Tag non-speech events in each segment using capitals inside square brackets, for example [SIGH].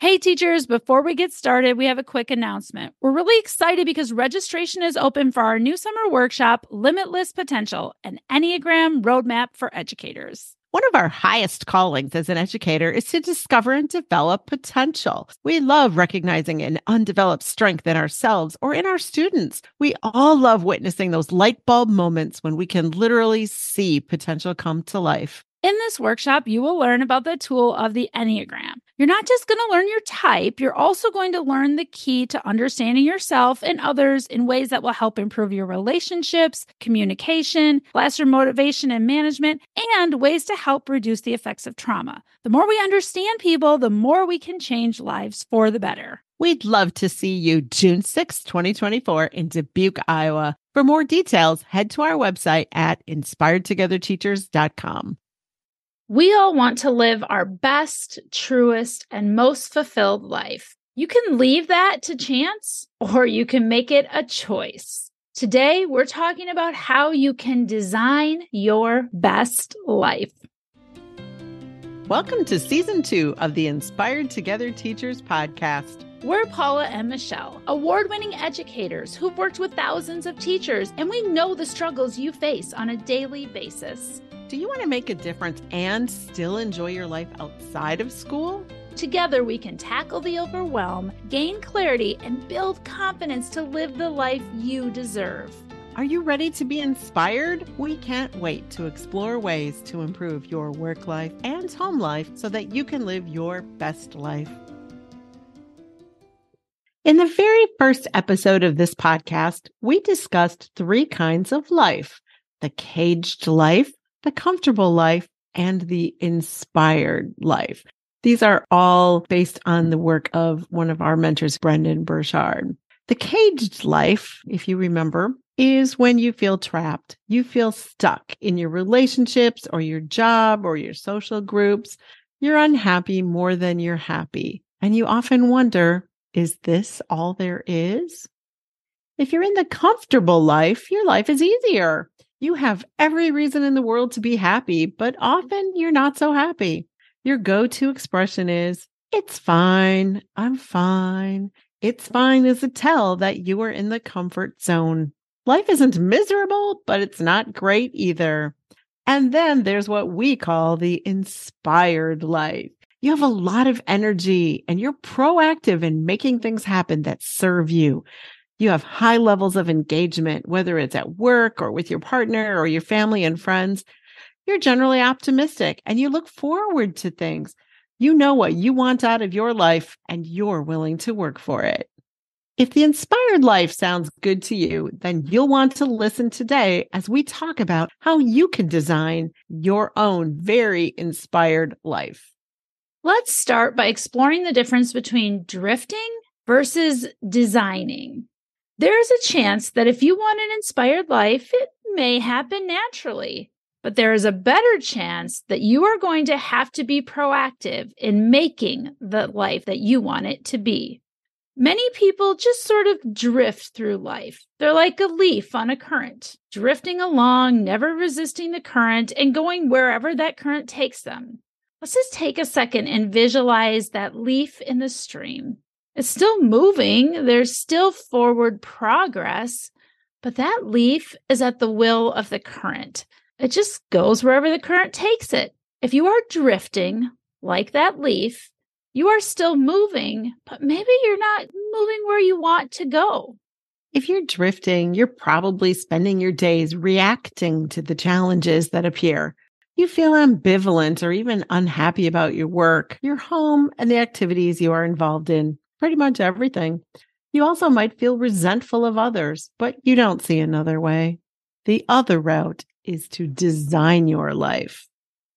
Hey, teachers, before we get started, we have a quick announcement. We're really excited because registration is open for our new summer workshop, Limitless Potential, an Enneagram roadmap for educators. One of our highest callings as an educator is to discover and develop potential. We love recognizing an undeveloped strength in ourselves or in our students. We all love witnessing those light bulb moments when we can literally see potential come to life. In this workshop, you will learn about the tool of the Enneagram. You're not just going to learn your type, you're also going to learn the key to understanding yourself and others in ways that will help improve your relationships, communication, classroom motivation and management, and ways to help reduce the effects of trauma. The more we understand people, the more we can change lives for the better. We'd love to see you June 6, 2024 in Dubuque, Iowa. For more details, head to our website at inspiredtogetherteachers.com. We all want to live our best, truest, and most fulfilled life. You can leave that to chance or you can make it a choice. Today, we're talking about how you can design your best life. Welcome to season two of the Inspired Together Teachers podcast. We're Paula and Michelle, award winning educators who've worked with thousands of teachers, and we know the struggles you face on a daily basis. Do you want to make a difference and still enjoy your life outside of school? Together, we can tackle the overwhelm, gain clarity, and build confidence to live the life you deserve. Are you ready to be inspired? We can't wait to explore ways to improve your work life and home life so that you can live your best life. In the very first episode of this podcast, we discussed three kinds of life the caged life, the comfortable life and the inspired life. These are all based on the work of one of our mentors, Brendon Burchard. The caged life, if you remember, is when you feel trapped. You feel stuck in your relationships or your job or your social groups. You're unhappy more than you're happy. And you often wonder, is this all there is? If you're in the comfortable life, your life is easier. You have every reason in the world to be happy, but often you're not so happy. Your go to expression is, It's fine. I'm fine. It's fine is a tell that you are in the comfort zone. Life isn't miserable, but it's not great either. And then there's what we call the inspired life. You have a lot of energy and you're proactive in making things happen that serve you. You have high levels of engagement, whether it's at work or with your partner or your family and friends. You're generally optimistic and you look forward to things. You know what you want out of your life and you're willing to work for it. If the inspired life sounds good to you, then you'll want to listen today as we talk about how you can design your own very inspired life. Let's start by exploring the difference between drifting versus designing. There is a chance that if you want an inspired life, it may happen naturally. But there is a better chance that you are going to have to be proactive in making the life that you want it to be. Many people just sort of drift through life. They're like a leaf on a current, drifting along, never resisting the current, and going wherever that current takes them. Let's just take a second and visualize that leaf in the stream. It's still moving, there's still forward progress, but that leaf is at the will of the current. It just goes wherever the current takes it. If you are drifting like that leaf, you are still moving, but maybe you're not moving where you want to go. If you're drifting, you're probably spending your days reacting to the challenges that appear. You feel ambivalent or even unhappy about your work, your home, and the activities you are involved in pretty much everything. You also might feel resentful of others, but you don't see another way. The other route is to design your life.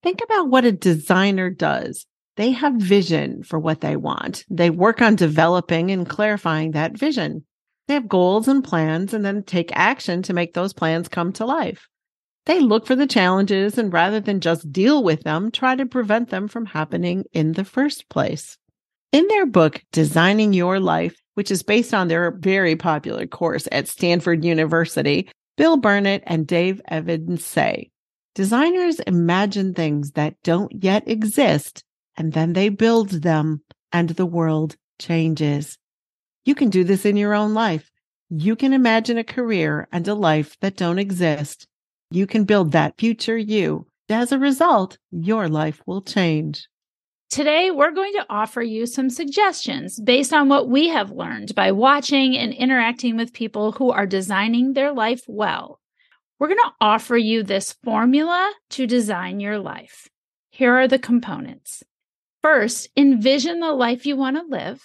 Think about what a designer does. They have vision for what they want. They work on developing and clarifying that vision. They have goals and plans and then take action to make those plans come to life. They look for the challenges and rather than just deal with them, try to prevent them from happening in the first place. In their book, Designing Your Life, which is based on their very popular course at Stanford University, Bill Burnett and Dave Evans say designers imagine things that don't yet exist and then they build them. and the world changes. You can do this in your own life. You can imagine a career and a life that don't exist. You can build that future you. As a result, your life will change. Today, we're going to offer you some suggestions based on what we have learned by watching and interacting with people who are designing their life well. We're going to offer you this formula to design your life. Here are the components. First, envision the life you want to live,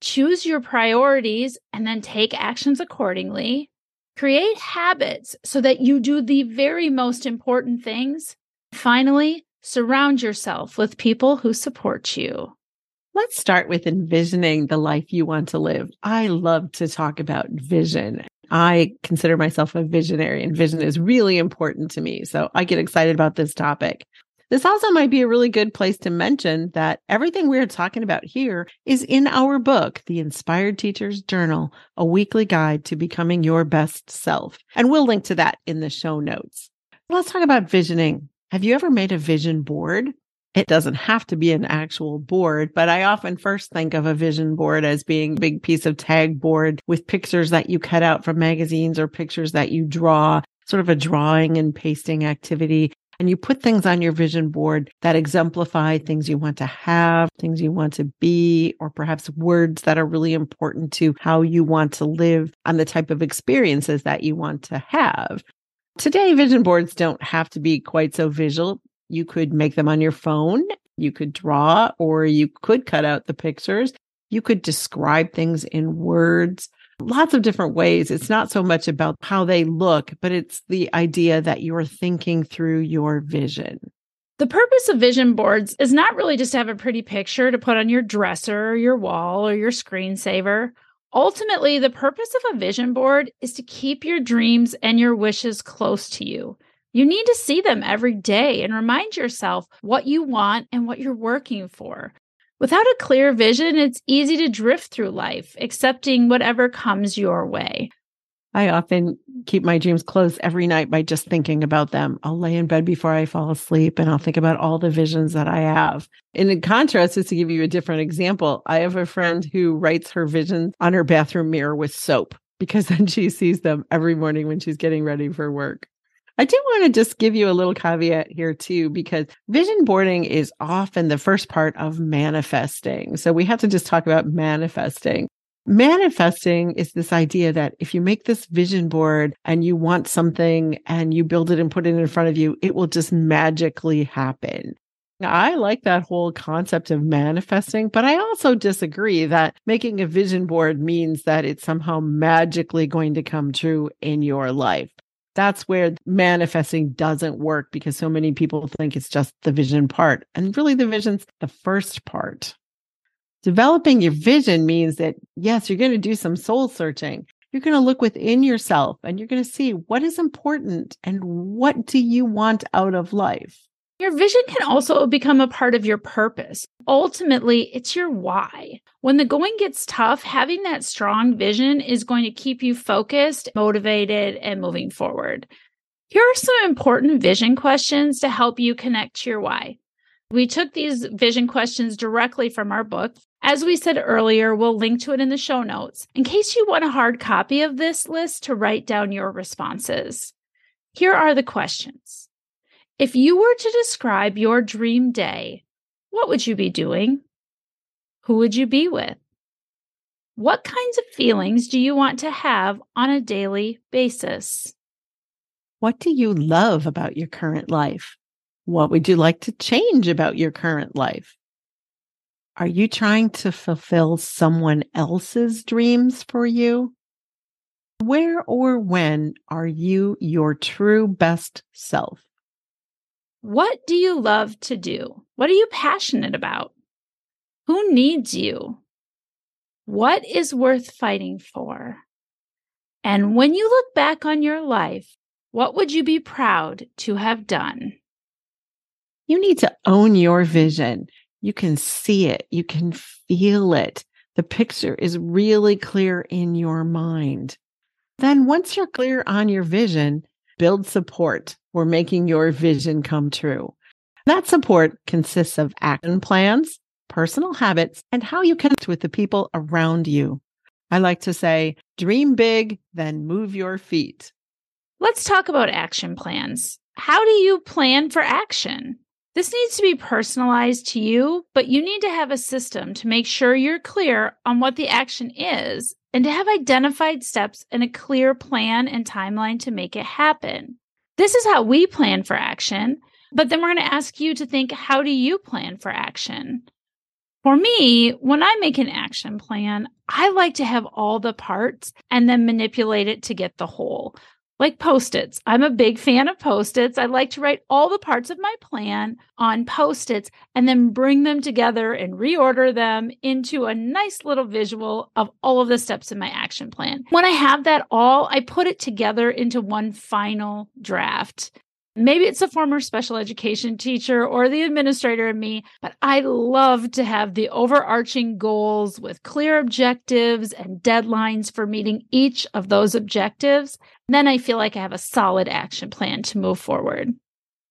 choose your priorities, and then take actions accordingly. Create habits so that you do the very most important things. Finally, Surround yourself with people who support you. Let's start with envisioning the life you want to live. I love to talk about vision. I consider myself a visionary and vision is really important to me. So I get excited about this topic. This also might be a really good place to mention that everything we're talking about here is in our book, The Inspired Teacher's Journal, a weekly guide to becoming your best self. And we'll link to that in the show notes. Let's talk about visioning. Have you ever made a vision board? It doesn't have to be an actual board, but I often first think of a vision board as being a big piece of tag board with pictures that you cut out from magazines or pictures that you draw, sort of a drawing and pasting activity. And you put things on your vision board that exemplify things you want to have, things you want to be, or perhaps words that are really important to how you want to live and the type of experiences that you want to have. Today, vision boards don't have to be quite so visual. You could make them on your phone, you could draw, or you could cut out the pictures. You could describe things in words, lots of different ways. It's not so much about how they look, but it's the idea that you're thinking through your vision. The purpose of vision boards is not really just to have a pretty picture to put on your dresser or your wall or your screensaver. Ultimately, the purpose of a vision board is to keep your dreams and your wishes close to you. You need to see them every day and remind yourself what you want and what you're working for. Without a clear vision, it's easy to drift through life, accepting whatever comes your way. I often keep my dreams close every night by just thinking about them. I'll lay in bed before I fall asleep and I'll think about all the visions that I have. In contrast, just to give you a different example, I have a friend who writes her visions on her bathroom mirror with soap because [LAUGHS] then she sees them every morning when she's getting ready for work. I do want to just give you a little caveat here too, because vision boarding is often the first part of manifesting. So we have to just talk about manifesting. Manifesting is this idea that if you make this vision board and you want something and you build it and put it in front of you, it will just magically happen. I like that whole concept of manifesting, but I also disagree that making a vision board means that it's somehow magically going to come true in your life. That's where manifesting doesn't work because so many people think it's just the vision part. And really, the vision's the first part. Developing your vision means that, yes, you're going to do some soul searching. You're going to look within yourself and you're going to see what is important and what do you want out of life. Your vision can also become a part of your purpose. Ultimately, it's your why. When the going gets tough, having that strong vision is going to keep you focused, motivated, and moving forward. Here are some important vision questions to help you connect to your why. We took these vision questions directly from our book. As we said earlier, we'll link to it in the show notes in case you want a hard copy of this list to write down your responses. Here are the questions. If you were to describe your dream day, what would you be doing? Who would you be with? What kinds of feelings do you want to have on a daily basis? What do you love about your current life? What would you like to change about your current life? Are you trying to fulfill someone else's dreams for you? Where or when are you your true best self? What do you love to do? What are you passionate about? Who needs you? What is worth fighting for? And when you look back on your life, what would you be proud to have done? You need to own your vision. You can see it, you can feel it. The picture is really clear in your mind. Then, once you're clear on your vision, build support for making your vision come true. That support consists of action plans, personal habits, and how you connect with the people around you. I like to say, dream big, then move your feet. Let's talk about action plans. How do you plan for action? This needs to be personalized to you, but you need to have a system to make sure you're clear on what the action is and to have identified steps and a clear plan and timeline to make it happen. This is how we plan for action, but then we're going to ask you to think how do you plan for action? For me, when I make an action plan, I like to have all the parts and then manipulate it to get the whole like post its. I'm a big fan of post its. I like to write all the parts of my plan on post its and then bring them together and reorder them into a nice little visual of all of the steps in my action plan. When I have that all, I put it together into one final draft. Maybe it's a former special education teacher or the administrator in me, but I love to have the overarching goals with clear objectives and deadlines for meeting each of those objectives. Then I feel like I have a solid action plan to move forward.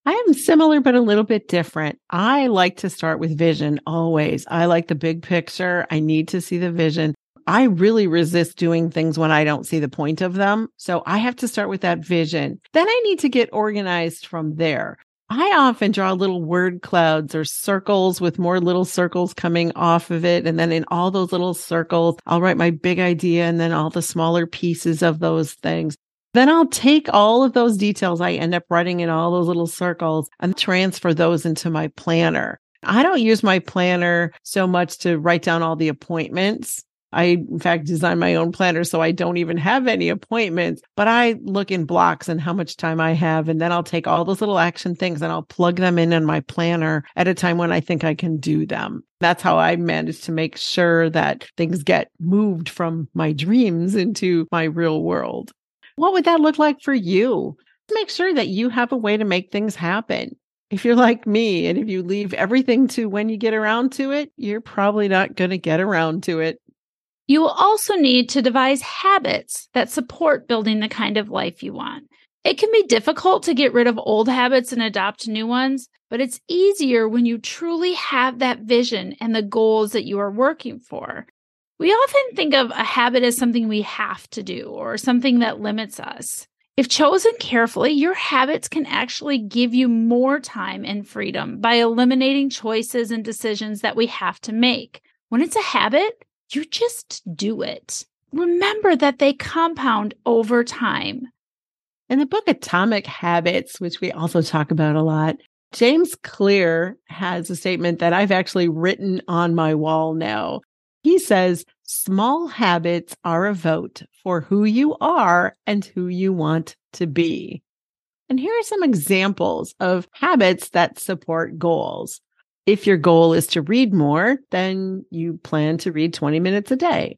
I am similar, but a little bit different. I like to start with vision always. I like the big picture. I need to see the vision. I really resist doing things when I don't see the point of them. So I have to start with that vision. Then I need to get organized from there. I often draw little word clouds or circles with more little circles coming off of it. And then in all those little circles, I'll write my big idea and then all the smaller pieces of those things. Then I'll take all of those details I end up writing in all those little circles and transfer those into my planner. I don't use my planner so much to write down all the appointments I, in fact, design my own planner so I don't even have any appointments, but I look in blocks and how much time I have. And then I'll take all those little action things and I'll plug them in in my planner at a time when I think I can do them. That's how I manage to make sure that things get moved from my dreams into my real world. What would that look like for you? Make sure that you have a way to make things happen. If you're like me and if you leave everything to when you get around to it, you're probably not going to get around to it. You will also need to devise habits that support building the kind of life you want. It can be difficult to get rid of old habits and adopt new ones, but it's easier when you truly have that vision and the goals that you are working for. We often think of a habit as something we have to do or something that limits us. If chosen carefully, your habits can actually give you more time and freedom by eliminating choices and decisions that we have to make. When it's a habit, you just do it. Remember that they compound over time. In the book Atomic Habits, which we also talk about a lot, James Clear has a statement that I've actually written on my wall now. He says, Small habits are a vote for who you are and who you want to be. And here are some examples of habits that support goals. If your goal is to read more, then you plan to read 20 minutes a day.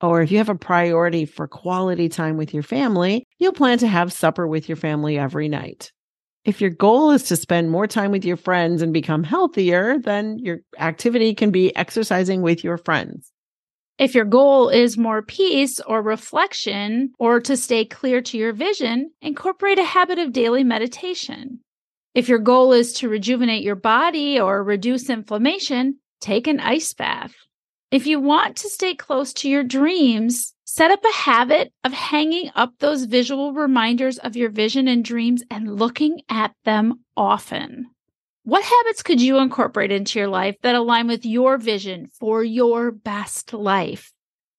Or if you have a priority for quality time with your family, you'll plan to have supper with your family every night. If your goal is to spend more time with your friends and become healthier, then your activity can be exercising with your friends. If your goal is more peace or reflection or to stay clear to your vision, incorporate a habit of daily meditation. If your goal is to rejuvenate your body or reduce inflammation, take an ice bath. If you want to stay close to your dreams, set up a habit of hanging up those visual reminders of your vision and dreams and looking at them often. What habits could you incorporate into your life that align with your vision for your best life?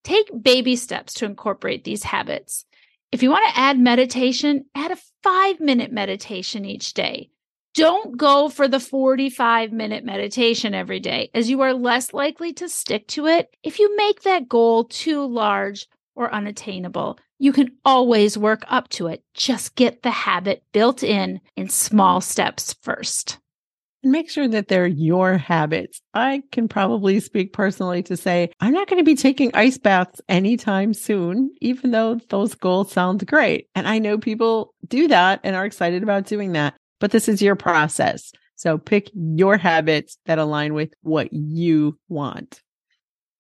Take baby steps to incorporate these habits. If you want to add meditation, add a five minute meditation each day. Don't go for the 45 minute meditation every day, as you are less likely to stick to it if you make that goal too large or unattainable. You can always work up to it. Just get the habit built in in small steps first. And Make sure that they're your habits. I can probably speak personally to say, I'm not going to be taking ice baths anytime soon, even though those goals sound great. And I know people do that and are excited about doing that but this is your process. So pick your habits that align with what you want.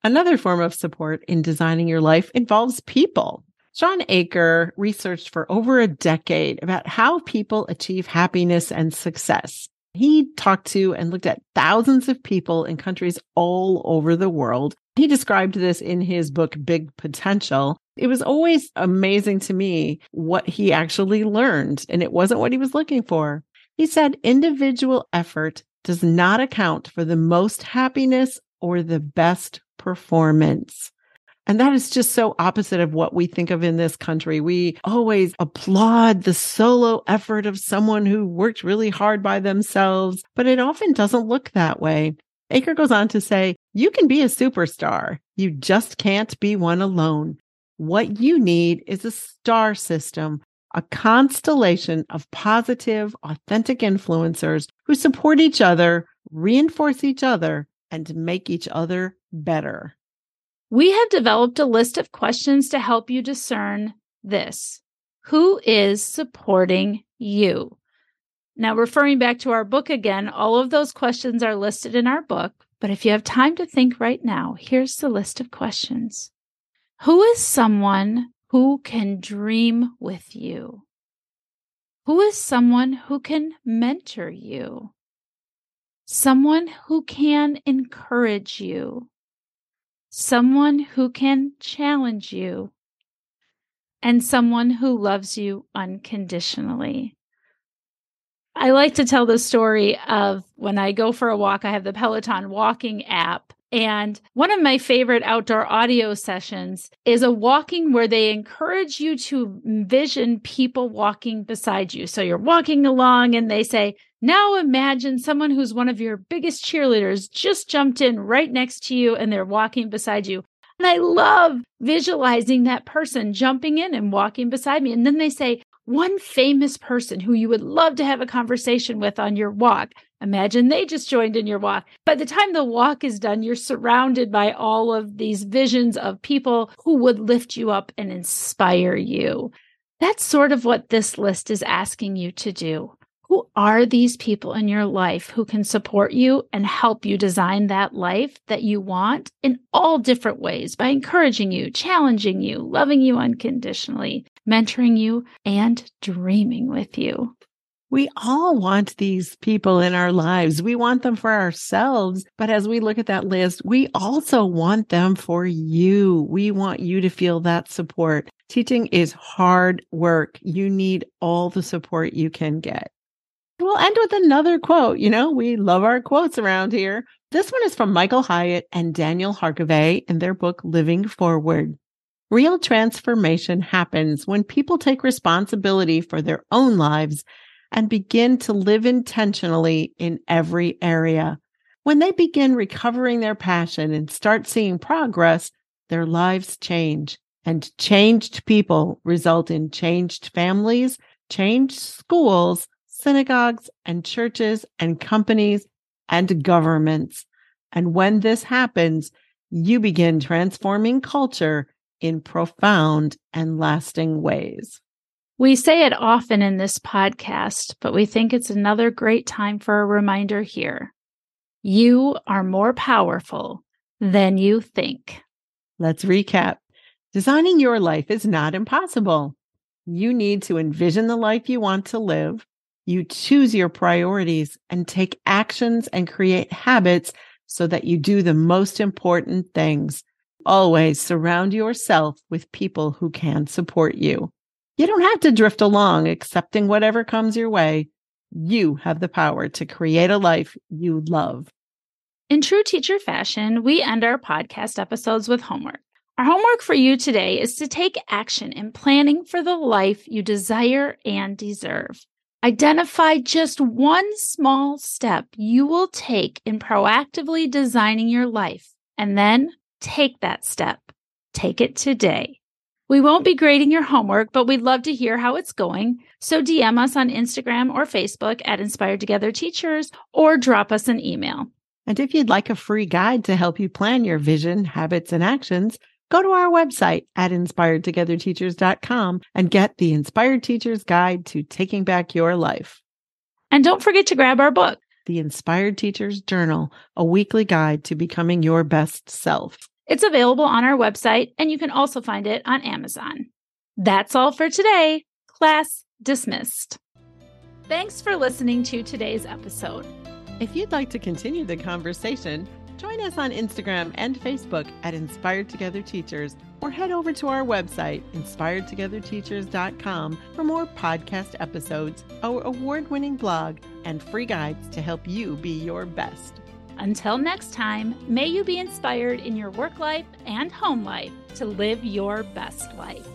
Another form of support in designing your life involves people. Shawn Achor researched for over a decade about how people achieve happiness and success. He talked to and looked at thousands of people in countries all over the world. He described this in his book, Big Potential. It was always amazing to me what he actually learned, and it wasn't what he was looking for. He said individual effort does not account for the most happiness or the best performance. And that is just so opposite of what we think of in this country. We always applaud the solo effort of someone who worked really hard by themselves, but it often doesn't look that way. Achor goes on to say, you can be a superstar. You just can't be one alone. What you need is a star system, a constellation of positive, authentic influencers who support each other, reinforce each other, and make each other better. We have developed a list of questions to help you discern this Who is supporting you? Now, referring back to our book again, all of those questions are listed in our book. But if you have time to think right now, here's the list of questions Who is someone who can dream with you? Who is someone who can mentor you? Someone who can encourage you? someone who can challenge you, and someone who loves you unconditionally. I like to tell the story of when I go for a walk, I have the Peloton walking app. And one of my favorite outdoor audio sessions is a walking where they encourage you to envision people walking beside you. So you're walking along and they say, now imagine someone who's one of your biggest cheerleaders just jumped in right next to you and they're walking beside you. And I love visualizing that person jumping in and walking beside me. And then they say, one famous person who you would love to have a conversation with on your walk. Imagine they just joined in your walk. By the time the walk is done, you're surrounded by all of these visions of people who would lift you up and inspire you. That's sort of what this list is asking you to do who are these people in your life who can support you and help you design that life that you want in all different ways by encouraging you, challenging you, loving you unconditionally, mentoring you, and dreaming with you? We all want these people in our lives. We want them for ourselves. But as we look at that list, we also want them for you. We want you to feel that support. Teaching is hard work. You need all the support you can get. We'll end with another quote. You know, we love our quotes around here. This one is from Michael Hyatt and Daniel Harkavy in their book, Living Forward. Real transformation happens when people take responsibility for their own lives and begin to live intentionally in every area. When they begin recovering their passion and start seeing progress, their lives change. And changed people result in changed families, changed schools, synagogues and churches and companies and governments. And when this happens, you begin transforming culture in profound and lasting ways. We say it often in this podcast, but we think it's another great time for a reminder here. You are more powerful than you think. Let's recap. Designing your life is not impossible. You need to envision the life you want to live, you choose your priorities and take actions and create habits so that you do the most important things. Always surround yourself with people who can support you. You don't have to drift along accepting whatever comes your way. You have the power to create a life you love. In true teacher fashion, we end our podcast episodes with homework. Our homework for you today is to take action in planning for the life you desire and deserve. Identify just one small step you will take in proactively designing your life, and then take that step. Take it today. We won't be grading your homework, but we'd love to hear how it's going. So DM us on Instagram or Facebook at Inspired Together Teachers or drop us an email. And if you'd like a free guide to help you plan your vision, habits, and actions, go to our website at inspiredtogetherteachers.com and get the Inspired Teachers Guide to Taking Back Your Life. And don't forget to grab our book, The Inspired Teachers Journal, a weekly guide to becoming your best self. It's available on our website, and you can also find it on Amazon. That's all for today. Class dismissed. Thanks for listening to today's episode. If you'd like to continue the conversation, join us on Instagram and Facebook at Inspired Together Teachers or head over to our website, inspiredtogetherteachers.com, for more podcast episodes, our award winning blog, and free guides to help you be your best. Until next time, may you be inspired in your work life and home life to live your best life.